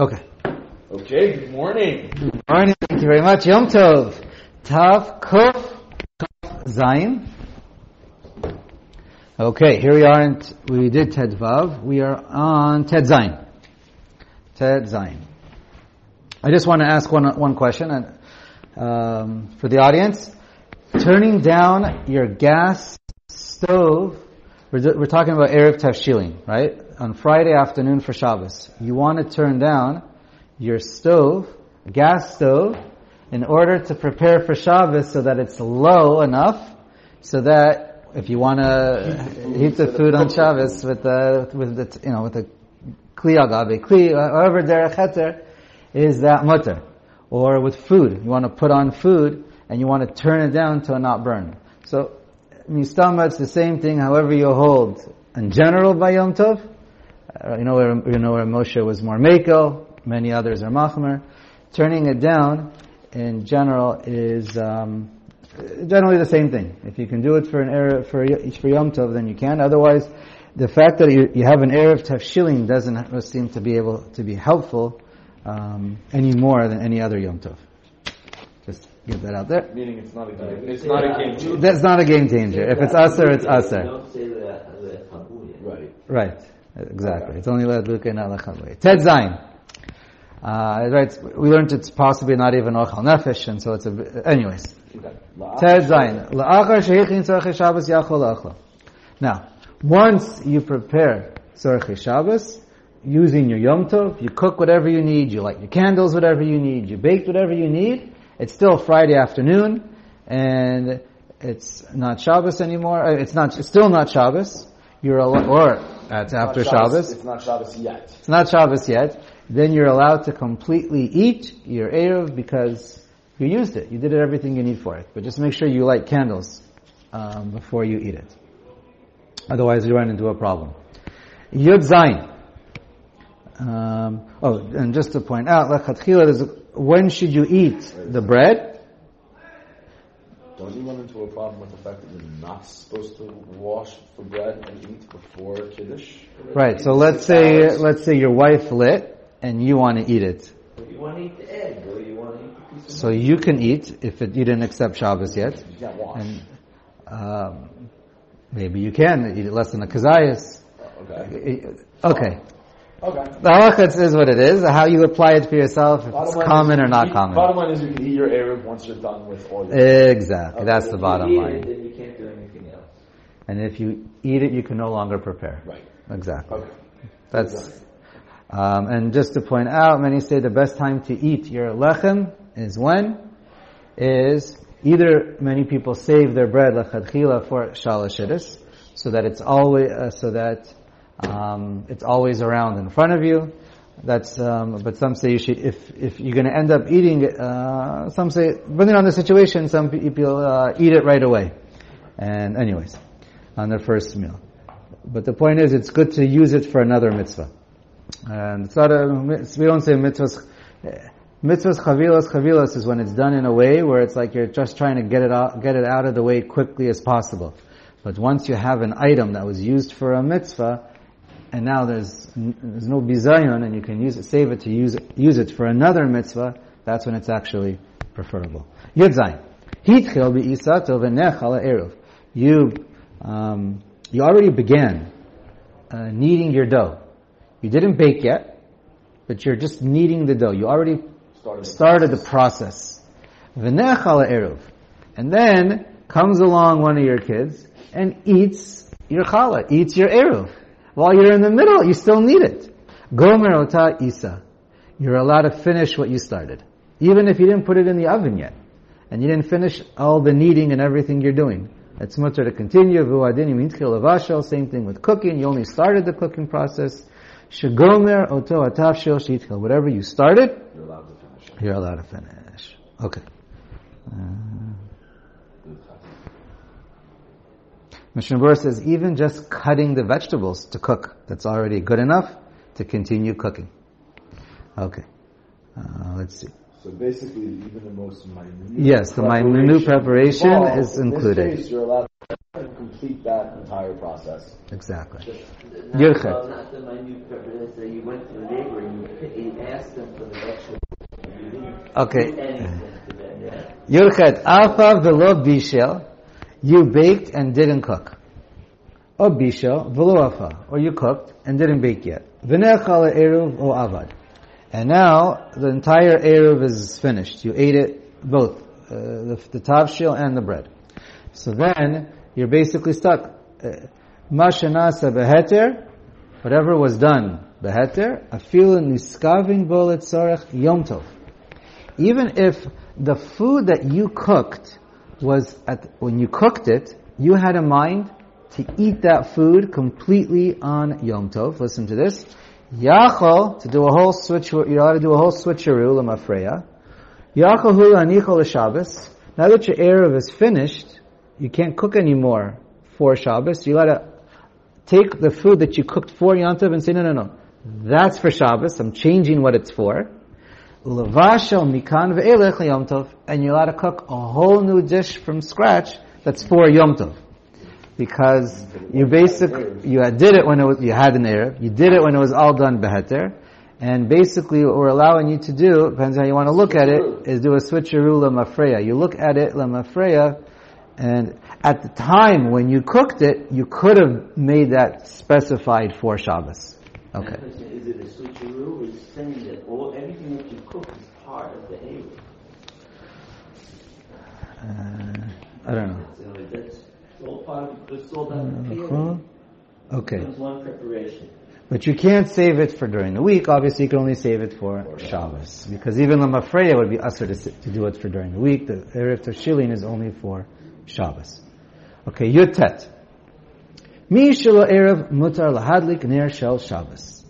Okay. Okay, good morning. Good morning. Thank you very much. Yom Tov. Tav Kuf Kuf Zayin. Okay, here we are. We did Ted Vav. We are on Ted Zayin. Ted Zayin. I just want to ask one one question and um, for the audience. Turning down your gas stove. We're, d- we're talking about erev tafshilin, right? On Friday afternoon for Shabbos, you want to turn down your stove, gas stove, in order to prepare for Shabbos so that it's low enough, so that if you want to heat the food on Shabbos with the with the you know with the kli agave kli, however derech heter is that mutter, or with food, you want to put on food and you want to turn it down to not burn. So mistama, it's the same thing. However you hold in general by Yom Tov, uh, you know where you know where Moshe was more makel, many others are machmer. Turning it down in general is um, generally the same thing. If you can do it for an erev for for Yom Tov, then you can. Otherwise, the fact that you, you have an erev tafshilin doesn't seem to be able to be helpful um, any more than any other Yom Tov. Just get that out there. Meaning it's not a game. It's not a game changer. That's not a game changer. If it's aser, it's aser. Don't say the the tabu yet. Right. Right. Exactly. It's only leduke not lechavle. Ted Zayin. Uh, right. We learned it's possibly not even ochal nefesh, and so it's a. Anyways, Ted Zayin. La'achar Shabbos yachol. Now, once you prepare tzorchei Shabbos, using your Yom Tov, you cook whatever you need, you light your candles whatever you need, you bake whatever you need. It's still Friday afternoon, and it's not Shabbos anymore. uh, It's not. It's still not Shabbos. You're al- or that's after Not Shabbos. It's not Shabbos yet. It's not Shabbos yet. Then you're allowed to completely eat your Erev because you used it. You did it, everything you need for it. But just make sure you light candles um, before you eat it. Otherwise, you run into a problem. Yud Zayin. Um, oh, and just to point out, lechatchila, there's a- when should you eat the bread? Don't you run into a problem with the fact that you're not supposed to wash the bread and eat before Kiddush? Right. So let's say let's say your wife lit and you want to eat it. But you want to eat the egg, or you want to eat the piece of So you can eat if it, you didn't accept Shabbos yet. You can't wash. And um, maybe you can eat it less than a kazayas. Okay. Okay. Okay. The halacha is what it is. How you apply it for yourself, if it's common or not eat- common. Bottom line is you can eat your Erev once you're done with all your... Exactly. That's If the you bottom eat it, then you can't do anything else. And if you eat it, you can no longer prepare. Right. Exactly. Okay. That's, um, and just to point out, many say the best time to eat your lechem is when? Is either many people save their bread lechadchila for shalashidis, so that it's always, uh, so that, um, it's always around in front of you. That's, um, but some say you should, if, if you're gonna end up eating it, uh, some say, depending on the situation, some people, uh, eat it right away. And anyways, on their first meal. But the point is, it's good to use it for another mitzvah. And it's not a, we don't say mitzvahs, mitzvahs chavilas, chavilas is when it's done in a way where it's like you're just trying to get it out, get it out of the way quickly as possible. But once you have an item that was used for a mitzvah, and now there's, there's no bizayon, and you can use it, save it to use it, use it for another mitzvah, that's when it's actually preferable. Yud Zayin. Hitchil bi'isato v'nech ala eruv. You, um, you already began uh, kneading your dough. You didn't bake yet, but you're just kneading the dough. You already Started. started the process. V'nech ala eruv. And then comes along one of your kids and eats your challah, eats your eruv. While you're in the middle, you still need it. Gomer ota isa. You're allowed to finish what you started. Even if you didn't put it in the oven yet. And you didn't finish all the kneading and everything you're doing. It's mutter to continue. Vu'adinim yitchil avashel. Same thing with cooking. You only started the cooking process. Shagomer oto atavshel shitchil. Whatever you started, You're allowed to finish. you're allowed to finish. Okay. Uh, Mishnah Berurah says even just cutting the vegetables to cook, that's already good enough to continue cooking. Okay. Uh, let's see. So basically, even the most minute. Yes, the minute preparation involved, is in this included. case, you're allowed to complete that entire process. Exactly. Not, well, not the minute preparation. So you went to the neighbor and you, asked them for the vegetable. Okay. do anything to them. Yurchet alpha velo bishel, you baked and didn't cook. Or bishel velo alpha, or you cooked and didn't bake yet. V'nechal eruv or avad. And now the entire eruv is finished. You ate it both, uh, the, the tavshil and the bread. So then you're basically stuck. Uh, Mashanasa beheter, whatever was done beheter, afilu niskavin bo letzorech yom tov even if the food that you cooked was at when you cooked it, you had a mind to eat that food completely on Yom Tov. Listen to this. Yachol to do a whole switch. You ought to do a whole switcheroo lemafreya. Yachol hu anichol Shabbos. Now that your erev is finished, you can't cook anymore for Shabbos. You gotta take the food that you cooked for Yom Tov and say, no, no, no, that's for Shabbos. I'm changing what it's for. Levashel mikan ve'elech liyom tov, and you're allowed to cook a whole new dish from scratch that's for Yom Tov. Because you basically, you did it when it was, you had an Erev, you did it when it was all done beheter, and basically what we're allowing you to do, depends on how you want to look at it, is do a switcheroo lemafreya. You look at it lemafreya, and at the time when you cooked it, you could have made that specified for Shabbos. Okay. Question, Is it a switcheroo or is it saying that all, everything that you cook is part of the Eruv? Uh, I don't know. So that's all part of, it's all done Uh. Okay. It was one preparation. But you can't save it for during the week. Obviously, you can only save it for Shabbos. Because even Lamafreya would be usher to, to do it for during the week. The Erev Tashilin is only for Shabbos. Okay, Yutet. Mi shelo Erev mutar lahadlik ner shel Shabbos.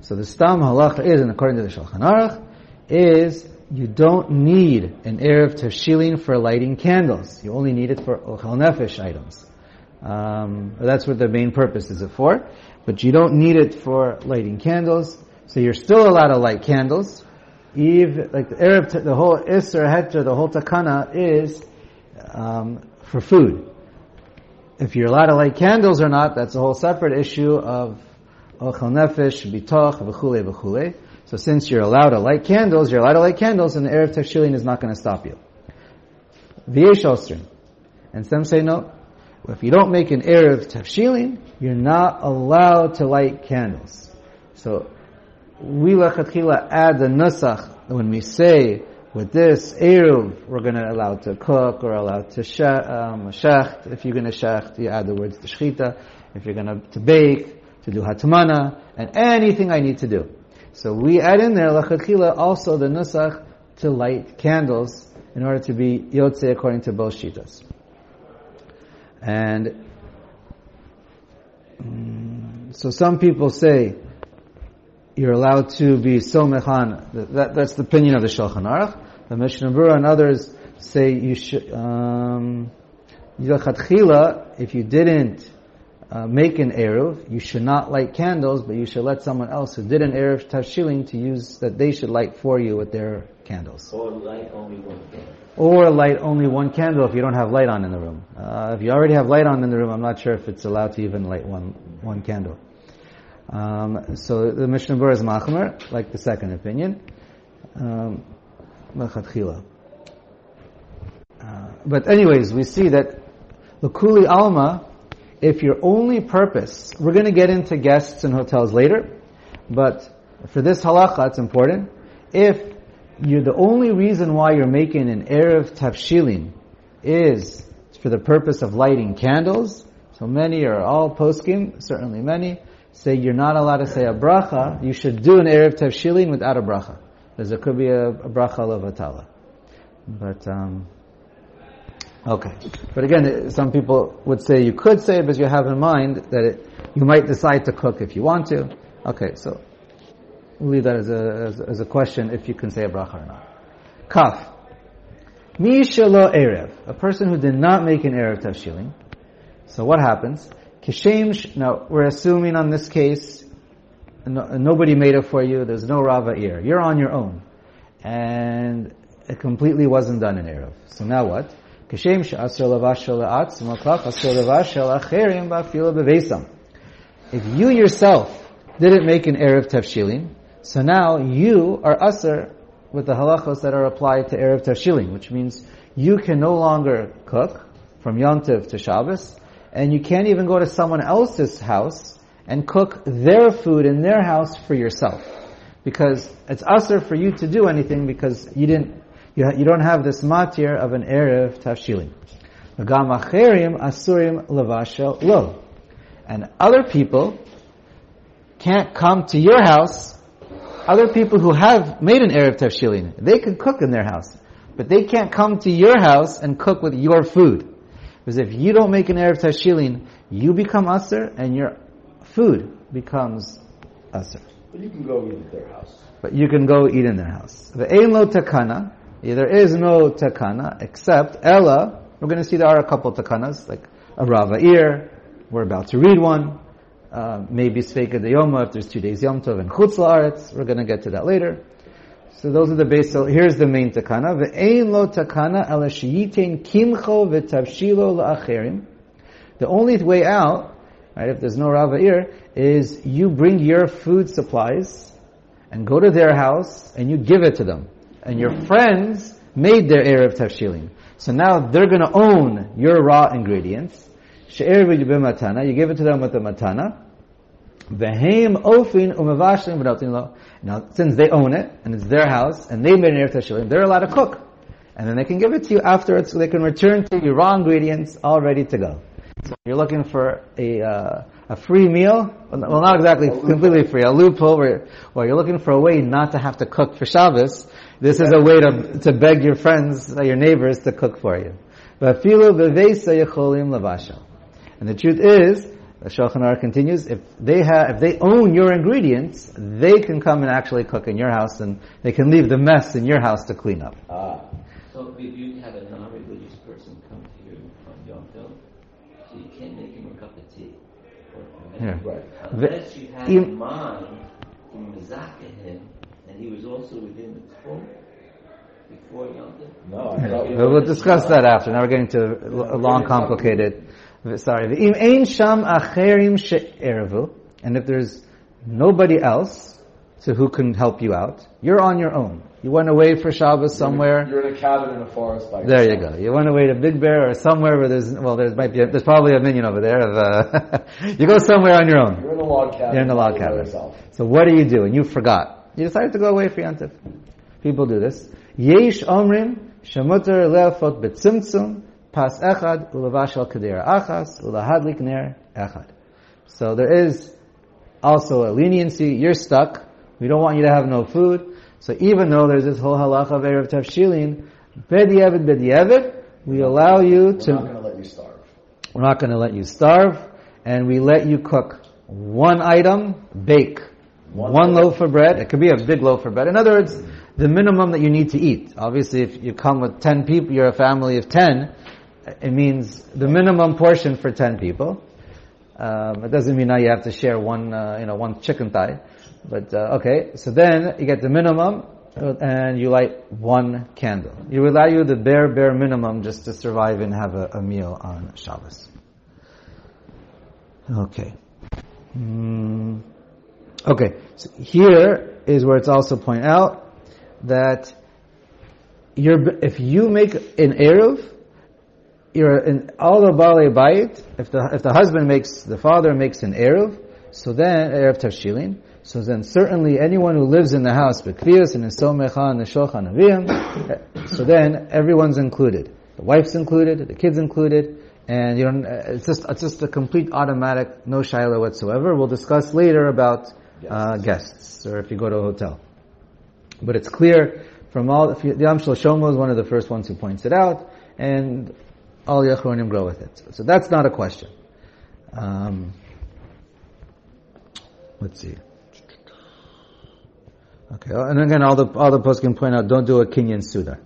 So the stam halacha is, and according to the Shulchan Aruch, is you don't need an Erev Tashilin for lighting candles. You only need it for Ochel Nefesh items. Um, that's what the main purpose is it for. But you don't need it for lighting candles. So you're still allowed to light candles. Eve, like the Arab, the whole Isser Heter, the whole Takana is um, for food. If you're allowed to light candles or not, that's a whole separate issue of Ochel Nefesh, Bitoch, V'chule, V'chule. So since you're allowed to light candles, you're allowed to light candles, and the Erev Tashilin is not going to stop you. V'yesh Ostrin. And some say no. If you don't make an Erev Tafshilin, you're not allowed to light candles. So, we lachatchila add the nusach when we say with this Erev, we're going to allow to cook or allowed to she- um. If you're going to shecht, you add the words to shchita. If you're going to, to bake, to do hatmana, and anything I need to do. So we add in there lachatchila also the nusach to light candles in order to be yotze according to both shitas. And mm, so some people say you're allowed to be somechan. That, that, that's the opinion of the Shulchan Aruch. The Mishnah Berurah and others say you should. Um, if you didn't uh, make an eruv, you should not light candles, but you should let someone else who did an eruv tashilin to use that they should light for you with their candles Or light only one thing. or light only one candle if you don't have light on in the room. Uh, if you already have light on in the room, I'm not sure if it's allowed to even light one one candle. Um, so the Mishnah Berurah is machmer, like the second opinion. Um, Uh, but anyways, we see that Lakuli Alma, if your only purpose, we're going to get into guests and hotels later, but for this halacha, it's important. If you're the only reason why you're making an Erev Tafshilin is for the purpose of lighting candles, so many or all poskim, certainly many, say you're not allowed to say a bracha, you should do an Erev Tafshilin without a bracha. Because there could be a, a bracha levatala. But, um, okay. But again, some people would say you could say but you have in mind that it, you might decide to cook if you want to. Okay, so we'll leave that as a, as, as a question if you can say a bracha or not. Kaf. Mi shelo erev. A person who did not make an erev tafshilin. So what happens? Kishem, sh- now we're assuming on this case, no, nobody made it for you, there's no Rava here. You're on your own. And it completely wasn't done in Erev. So now what? Kashem. If you yourself didn't make an Erev Tafshilim, so now you are asr with the halachos that are applied to Erev Tafshilim, which means you can no longer cook from yontiv to Shabbos, and you can't even go to someone else's house and cook their food in their house for yourself. Because it's usher for you to do anything because you didn't you, you don't have this matir of an Erev Tavshilin. V'gam acherim asurim lo. And other people can't come to your house. Other people who have made an Erev Tavshilin, they can cook in their house. But they can't come to your house and cook with your food. Because if you don't make an Erev Tavshilin, you become Aser and your food becomes Aser. But you can go eat at their house. But you can go eat in their house. The Ein lo takana, there is no takana except Ella. We're going to see there are a couple takanas, like a Rava ear. We're about to read one. Uh, maybe Sveika de Yoma if there's two days Yom Tov and Chutz La'aretz. We're going to get to that later. So those are the base. So here's the main takana. Ve'ein lo takana ala sheyitain kimcho v'tavshilo la'acherim. The only way out, right, if there's no Rava ear, is you bring your food supplies and go to their house and you give it to them. And your friends made their Erev Tavshilin. So now they're going to own your raw ingredients. She'er matana, you give it to them with a matana. Vehem ofin umavashlim v'notin. Now, since they own it, and it's their house, and they made an Erev Tavshilin, they're allowed to cook. And then they can give it to you afterwards, so they can return to you raw ingredients all ready to go. So you're looking for a, uh, a free meal, well not exactly completely free, a loophole where, well you're looking for a way not to have to cook for Shabbos, this is a way to, to beg your friends, uh, your neighbors to cook for you. V'afilu b'veisa yecholim lavashal. And the truth is, the Shulchan Aruch continues, if they have, if they own your ingredients, they can come and actually cook in your house and they can leave the mess in your house to clean up. Ah. So if you have a non-religious person come to you on Yom Tov, so you can't make him a cup of tea. Or, Yeah. Right. Unless you had Im- in mind to mazaka him, and he was also within the Torah before Yom Tov. No, I We'll we'll discuss that after. Now we're getting to a long, complicated. Sorry. V'im ein sham acherim she'ervu. And if there's nobody else to who can help you out, you're on your own. You went away for Shabbos somewhere. You're in a cabin in a forest by There you go. You went away to Big Bear or somewhere where there's, well, there's might be, a, there's probably a minion over there. Of, uh, you go somewhere on your own. You're in a log cabin. You're in a log cabin. yourself. So what do you do? And you forgot. You decided to go away for Yantif. People do this. Yesh omrim shemuter le'afot betzimtzum pas echad ulavashal kedera achas ulahadlik ner echad. So there is also a leniency. You're stuck. We don't want you to have no food. So even though there's this whole halacha of Erev Tavshilin, bediavad bediavad, we allow you We're to not going to let you starve. we're not going to let you starve, and we let you cook one item, bake One one, loaf of bread. It could be a big loaf of bread. In other words, the minimum that you need to eat. Obviously, if you come with ten people, you're a family of ten. It means the minimum portion for ten people. Um, it doesn't mean now you have to share one, uh, you know, one chicken thigh. But uh, okay, so then you get the minimum, and you light one candle. You allow you the bare, bare minimum just to survive and have a, a meal on Shabbos. Okay. Mm. Okay, so here is where it's also point out that you're, if you make an Eruv, you're in all the Baalei Bayit, if the, if the husband makes, the father makes an Eruv, so then, Erev Tavshilin, so then certainly anyone who lives in the house, Bekvias and Esomecha and Neshochan Avim, so then everyone's included. The wife's included, the kids included, and you don't, it's just, it's just a complete automatic, no shiloh whatsoever. We'll discuss later about uh, guests, or if you go to a hotel. But it's clear from all, the Yam Shel Shlomo is one of the first ones who points it out, and all the Achronim grow with it. So that's not a question. Um, let's see. Okay, and again, all the all the poskim point out, don't do a Kinyan Sudar.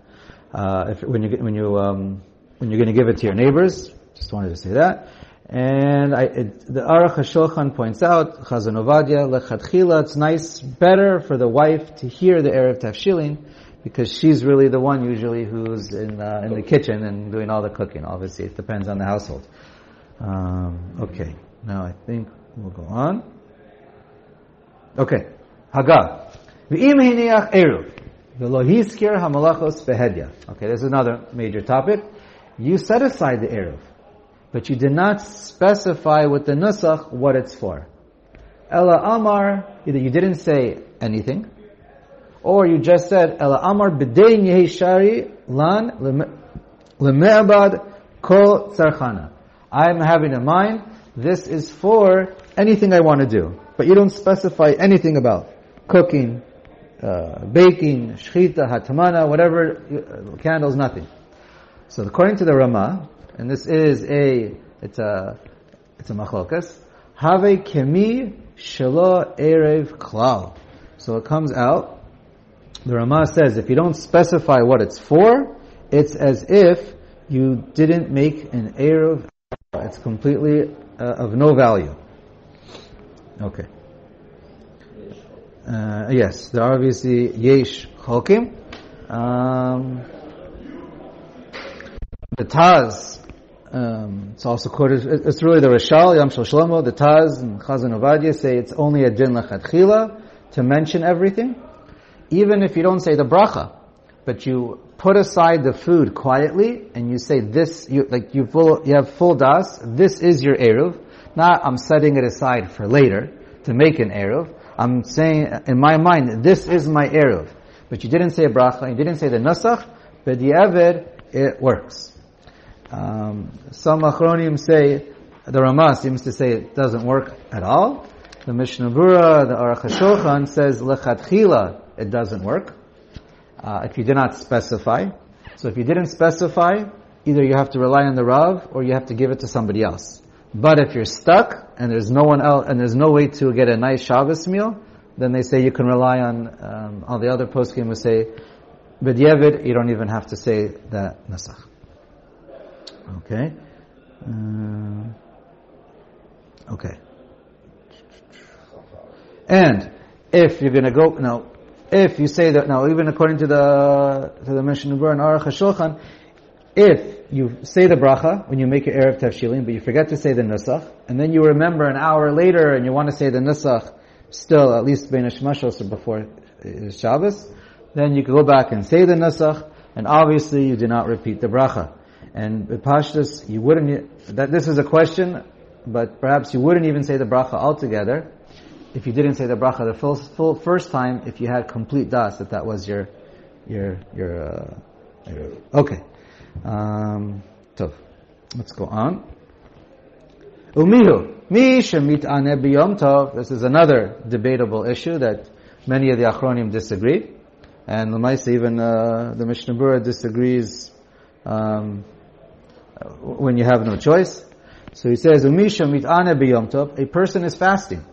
Uh, if, when you when you um, when you're going to give it to your neighbors, just wanted to say that. And I, it, the Aruch HaShulchan points out, Chazon Ovadia, lechatchila, it's nice, better for the wife to hear the Erev Tafshilin, because she's really the one usually who's in uh, in the kitchen and doing all the cooking. Obviously, it depends on the household. Um, okay, now I think we'll go on. Okay, Haga. V'im hiniach eruv. V'lo hiskir hamalachos behedya. Okay, there's another major topic. You set aside the eruv, but you did not specify with the nusach what it's for. Ella Amar, either you didn't say anything, or you just said, Ella Amar b'dein yehishari lan leme'abad kol tzarchana. I'm having in mind, this is for anything I want to do. But you don't specify anything about cooking, uh, baking, shchita, hatamana, whatever, uh, candles, nothing. So according to the Rama, and this is a, it's a, it's a machlokas, have a kemi shelo erev klal. So it comes out, the Rama says, if you don't specify what it's for, it's as if you didn't make an erev. It's completely uh, of no value. Okay. Uh, yes, there are obviously yesh chokim. Um, the Taz, um, it's also quoted, it's really the Rishal, Yam Shel Shlomo, the Taz, and Chazon Ovadia say it's only a din lechatchila to mention everything. Even if you don't say the bracha, but you put aside the food quietly and you say this, you, like you full, you have full das, this is your eruv. Not I'm setting it aside for later to make an eruv. I'm saying in my mind, this is my eruv. But you didn't say bracha, you didn't say the nusach, but the eved, it works. Um, some achronim say, the Ramah seems to say it doesn't work at all. The Mishnah Berurah, the Aruch HaShulchan says lechatchila, it doesn't work. Uh, if you did not specify. So if you didn't specify, either you have to rely on the Rav or you have to give it to somebody else. But if you're stuck and there's no one else and there's no way to get a nice Shabbos meal, then they say you can rely on um, all the other poskim would say, b'diavad, you don't even have to say that nasach. Okay. Uh, okay. And if you're going to go now, if you say that now, even according to the to the Mishnah Berurah and Aruch HaShulchan, if you say the bracha when you make your erev tafshilin, but you forget to say the nusach, and then you remember an hour later and you want to say the nusach still at least bein or before Shabbos, then you can go back and say the nusach, and obviously you do not repeat the bracha. And with pashtus, you wouldn't. That this is a question, but perhaps you wouldn't even say the bracha altogether if you didn't say the bracha the full, full first time. If you had complete das, that that was your your your. Uh, your okay. Um, tough. Let's go on. Umihu. Mi shemit biyom tov. This is another debatable issue that many of the Achronim disagree. And Lamaisa, even uh, the Mishnah Berurah disagrees um, when you have no choice. So he says, Umisha mit'ane biyom tov. A person is fasting.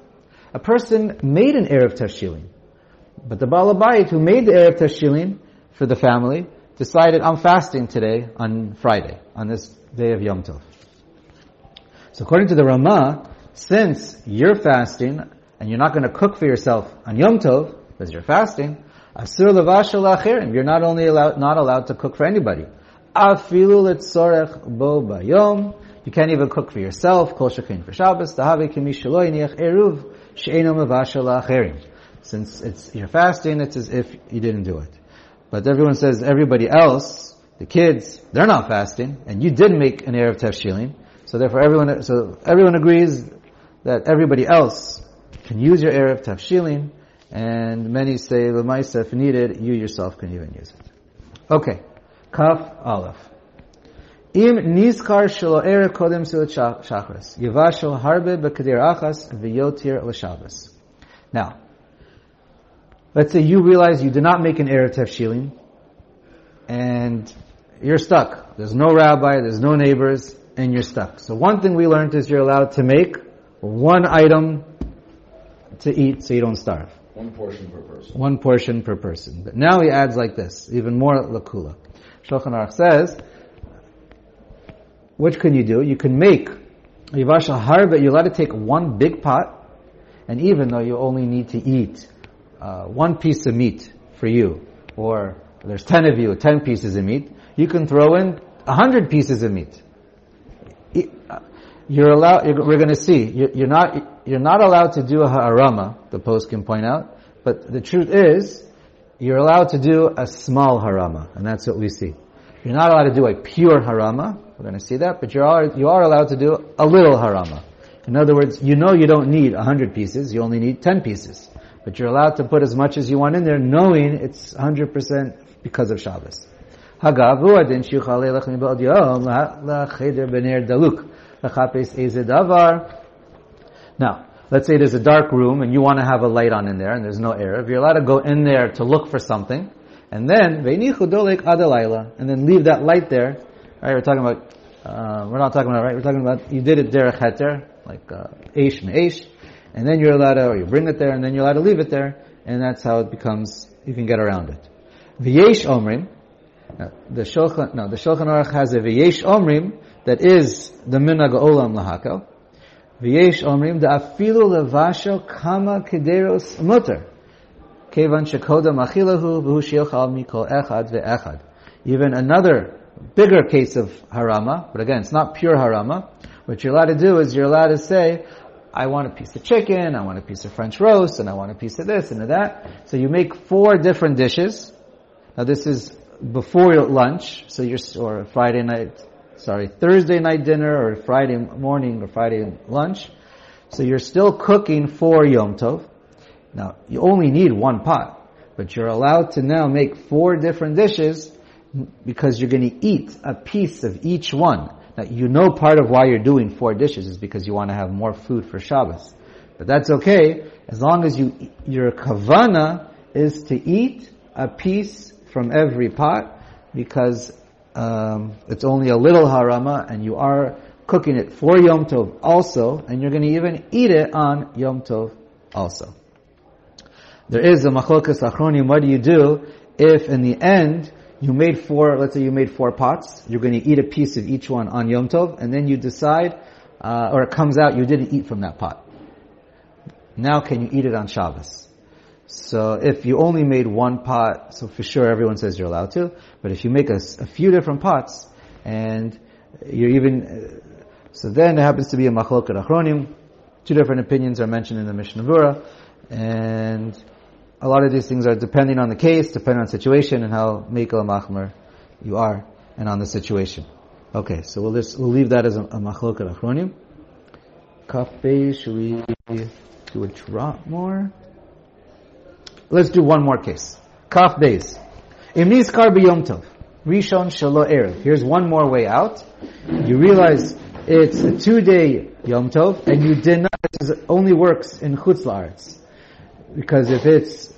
A person made an Erev Tashilin. But the Baal Balabayit who made the Erev Tashilin for the family decided, I'm fasting today on Friday, on this day of Yom Tov. So according to the Ramah, since you're fasting and you're not going to cook for yourself on Yom Tov because you're fasting, asur You're not only allowed, not allowed to cook for anybody. Afilu letzorech bo bayom. You can't even cook for yourself. Kol shekin for Shabbos. Tahavi kimi eruv she'eno mevashal Since it's you're fasting, it's as if you didn't do it. But everyone says everybody else, the kids, they're not fasting, and you did make an Erev Tafshilin. So therefore everyone, so everyone agrees that everybody else can use your Erev Tafshilin, and many say, Lamaisa, if needed, you yourself can even use it. Okay. Kaf Aleph. Im niskar shelo ere kodem silat shachris. Yivashel harbe b'kadir achas v'yotir l'shabbos. Now, Let's say you realize you did not make an Erev Tefshilin, and you're stuck. There's no rabbi, there's no neighbors, and you're stuck. So one thing we learned is you're allowed to make one item to eat so you don't starve. One portion per person. One portion per person. But now he adds like this, even more lakula. Shulchan Aruch says, which can you do? You can make Yivashal Harba, you're allowed to take one big pot, and even though you only need to eat uh, one piece of meat for you, or there's 10 of you, 10 pieces of meat, you can throw in a 100 pieces of meat. Uh, You're allowed, we're going to see, you're, you're not, you're not allowed to do a harama, the poskim point out, but the truth is, you're allowed to do a small harama, and that's what we see. You're not allowed to do a pure harama, we're going to see that, but you are, you are allowed to do a little harama. In other words, you know you don't need 100 pieces, you only need 10 pieces. But you're allowed to put as much as you want in there, knowing it's 100% because of Shabbos. Now, let's say there's a dark room and you want to have a light on in there and there's no air. If you're allowed to go in there to look for something, and then and then leave that light there. Right? We're talking about. Uh, we're not talking about right. We're talking about you did it derech heter, like uh, eish me'esh, and then you're allowed to, or you bring it there, and then you're allowed to leave it there, and that's how it becomes. You can get around it. V'yesh omrim. Now, the Shulchan, no, the Shulchan Aruch has a v'yesh omrim that is the minhag olam lahakal. V'yesh omrim da afilu levasho kama kederos mutter. Kevan shekodam achilahu v'hu sheyochal mikol echad ve'echad. Even another bigger case of harama, but again, it's not pure harama. What you're allowed to do is you're allowed to say, I want a piece of chicken, I want a piece of French roast, and I want a piece of this and of that. So you make four different dishes. Now this is before lunch, so you're, or Friday night, sorry, Thursday night dinner, or Friday morning, or Friday lunch. So you're still cooking for Yom Tov. Now, you only need one pot, but you're allowed to now make four different dishes because you're going to eat a piece of each one. Now, you know part of why you're doing four dishes is because you want to have more food for Shabbos. But that's okay, as long as you, your kavana is to eat a piece from every pot, because um, it's only a little harama, and you are cooking it for Yom Tov also, and you're going to even eat it on Yom Tov also. There is a machlokas achronim. What do you do if, in the end, you made four? Let's say you made four pots. You're going to eat a piece of each one on Yom Tov, and then you decide, uh, or it comes out you didn't eat from that pot. Now, can you eat it on Shabbos? So, if you only made one pot, so for sure everyone says you're allowed to. But if you make a, a few different pots, and you're even, uh, so then there happens to be a machlokat achronim. Two different opinions are mentioned in the Mishnah Berurah, and a lot of these things are depending on the case, depending on situation, and how meikal machmer you are, and on the situation. Okay, so we'll just, we'll leave that as a, a machlokat achronim. Kafe, should we do a drop more? Let's do one more case. Kaf days. Imnis kar b'yom tov. Rishon shelo erev. Here's one more way out. You realize it's a two-day Yom Tov, and you not, it only works in Chutz La'aretz. Because if it's,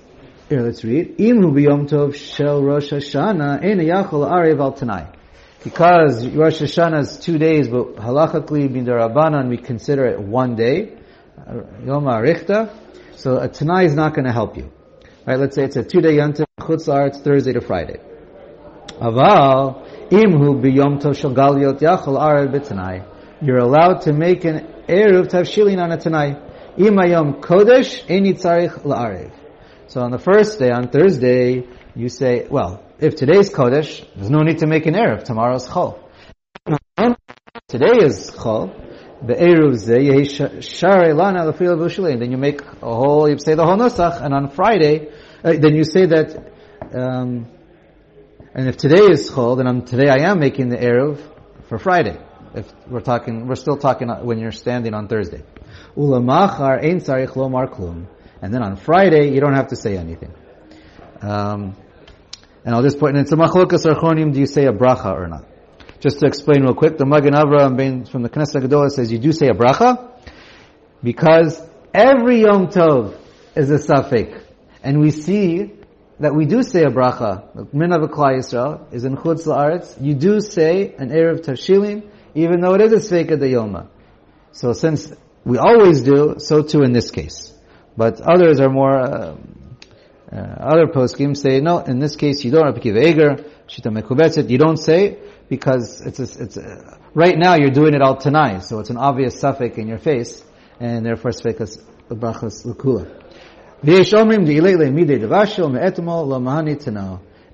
here let's read, Imhu b'Yom Tov shel Rosh Hashanah, ein yachol arev al tanai. Because Rosh Hashanah is two days, but halachically, b'darabanan, we consider it one day, uh, Yoma Arichta, so a tanai is not going to help you. Right, let's say it's a two-day Yom Tov, La'aretz, Thursday to Friday. Aval, imhu b'Yom Tov shel Galiot yachol arev b'tanai. You're allowed to make an Eruv Tavshilin on a Tanai. Imayom Kodesh Eni Tzarich La'arev. So on the first day, on Thursday, you say, well, if today's Kodesh, there's no need to make an Eruv. Tomorrow's Chol. Today is Chol. The Eruv Share. Then you make a whole, you say the whole Nusach, and on Friday, uh, then you say that, um, and if today is Chol, then I'm, today I am making the Eruv for Friday if we're talking, we're still talking when you're standing on Thursday. Ulamachar ein sarich lomar klum. And then on Friday, you don't have to say anything. Um, and I'll just point, it's a machlokas achronim, do you say a bracha or not? Just to explain real quick, the Magen Avraham from the Knesset Gedolah says you do say a bracha, because every Yom Tov is a suffix. And we see that we do say a bracha. Min of Yisrael is in Chutz La'aretz. You do say an Erev Tashilin, even though it is a Sveika de Yoma. So since we always do, so too in this case. But others are more, uh, uh, other poskim say, no, in this case you don't have to give Eger, Shita Mekubetzit, you don't say, because it's a, it's a, right now you're doing it all tonight, so it's an obvious suffix in your face, and therefore Sveikas Brachas Lukula.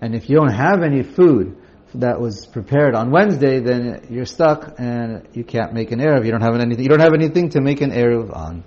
And if you don't have any food that was prepared on Wednesday, then you're stuck and you can't make an Erev. You don't have anything, you don't have anything to make an Erev on.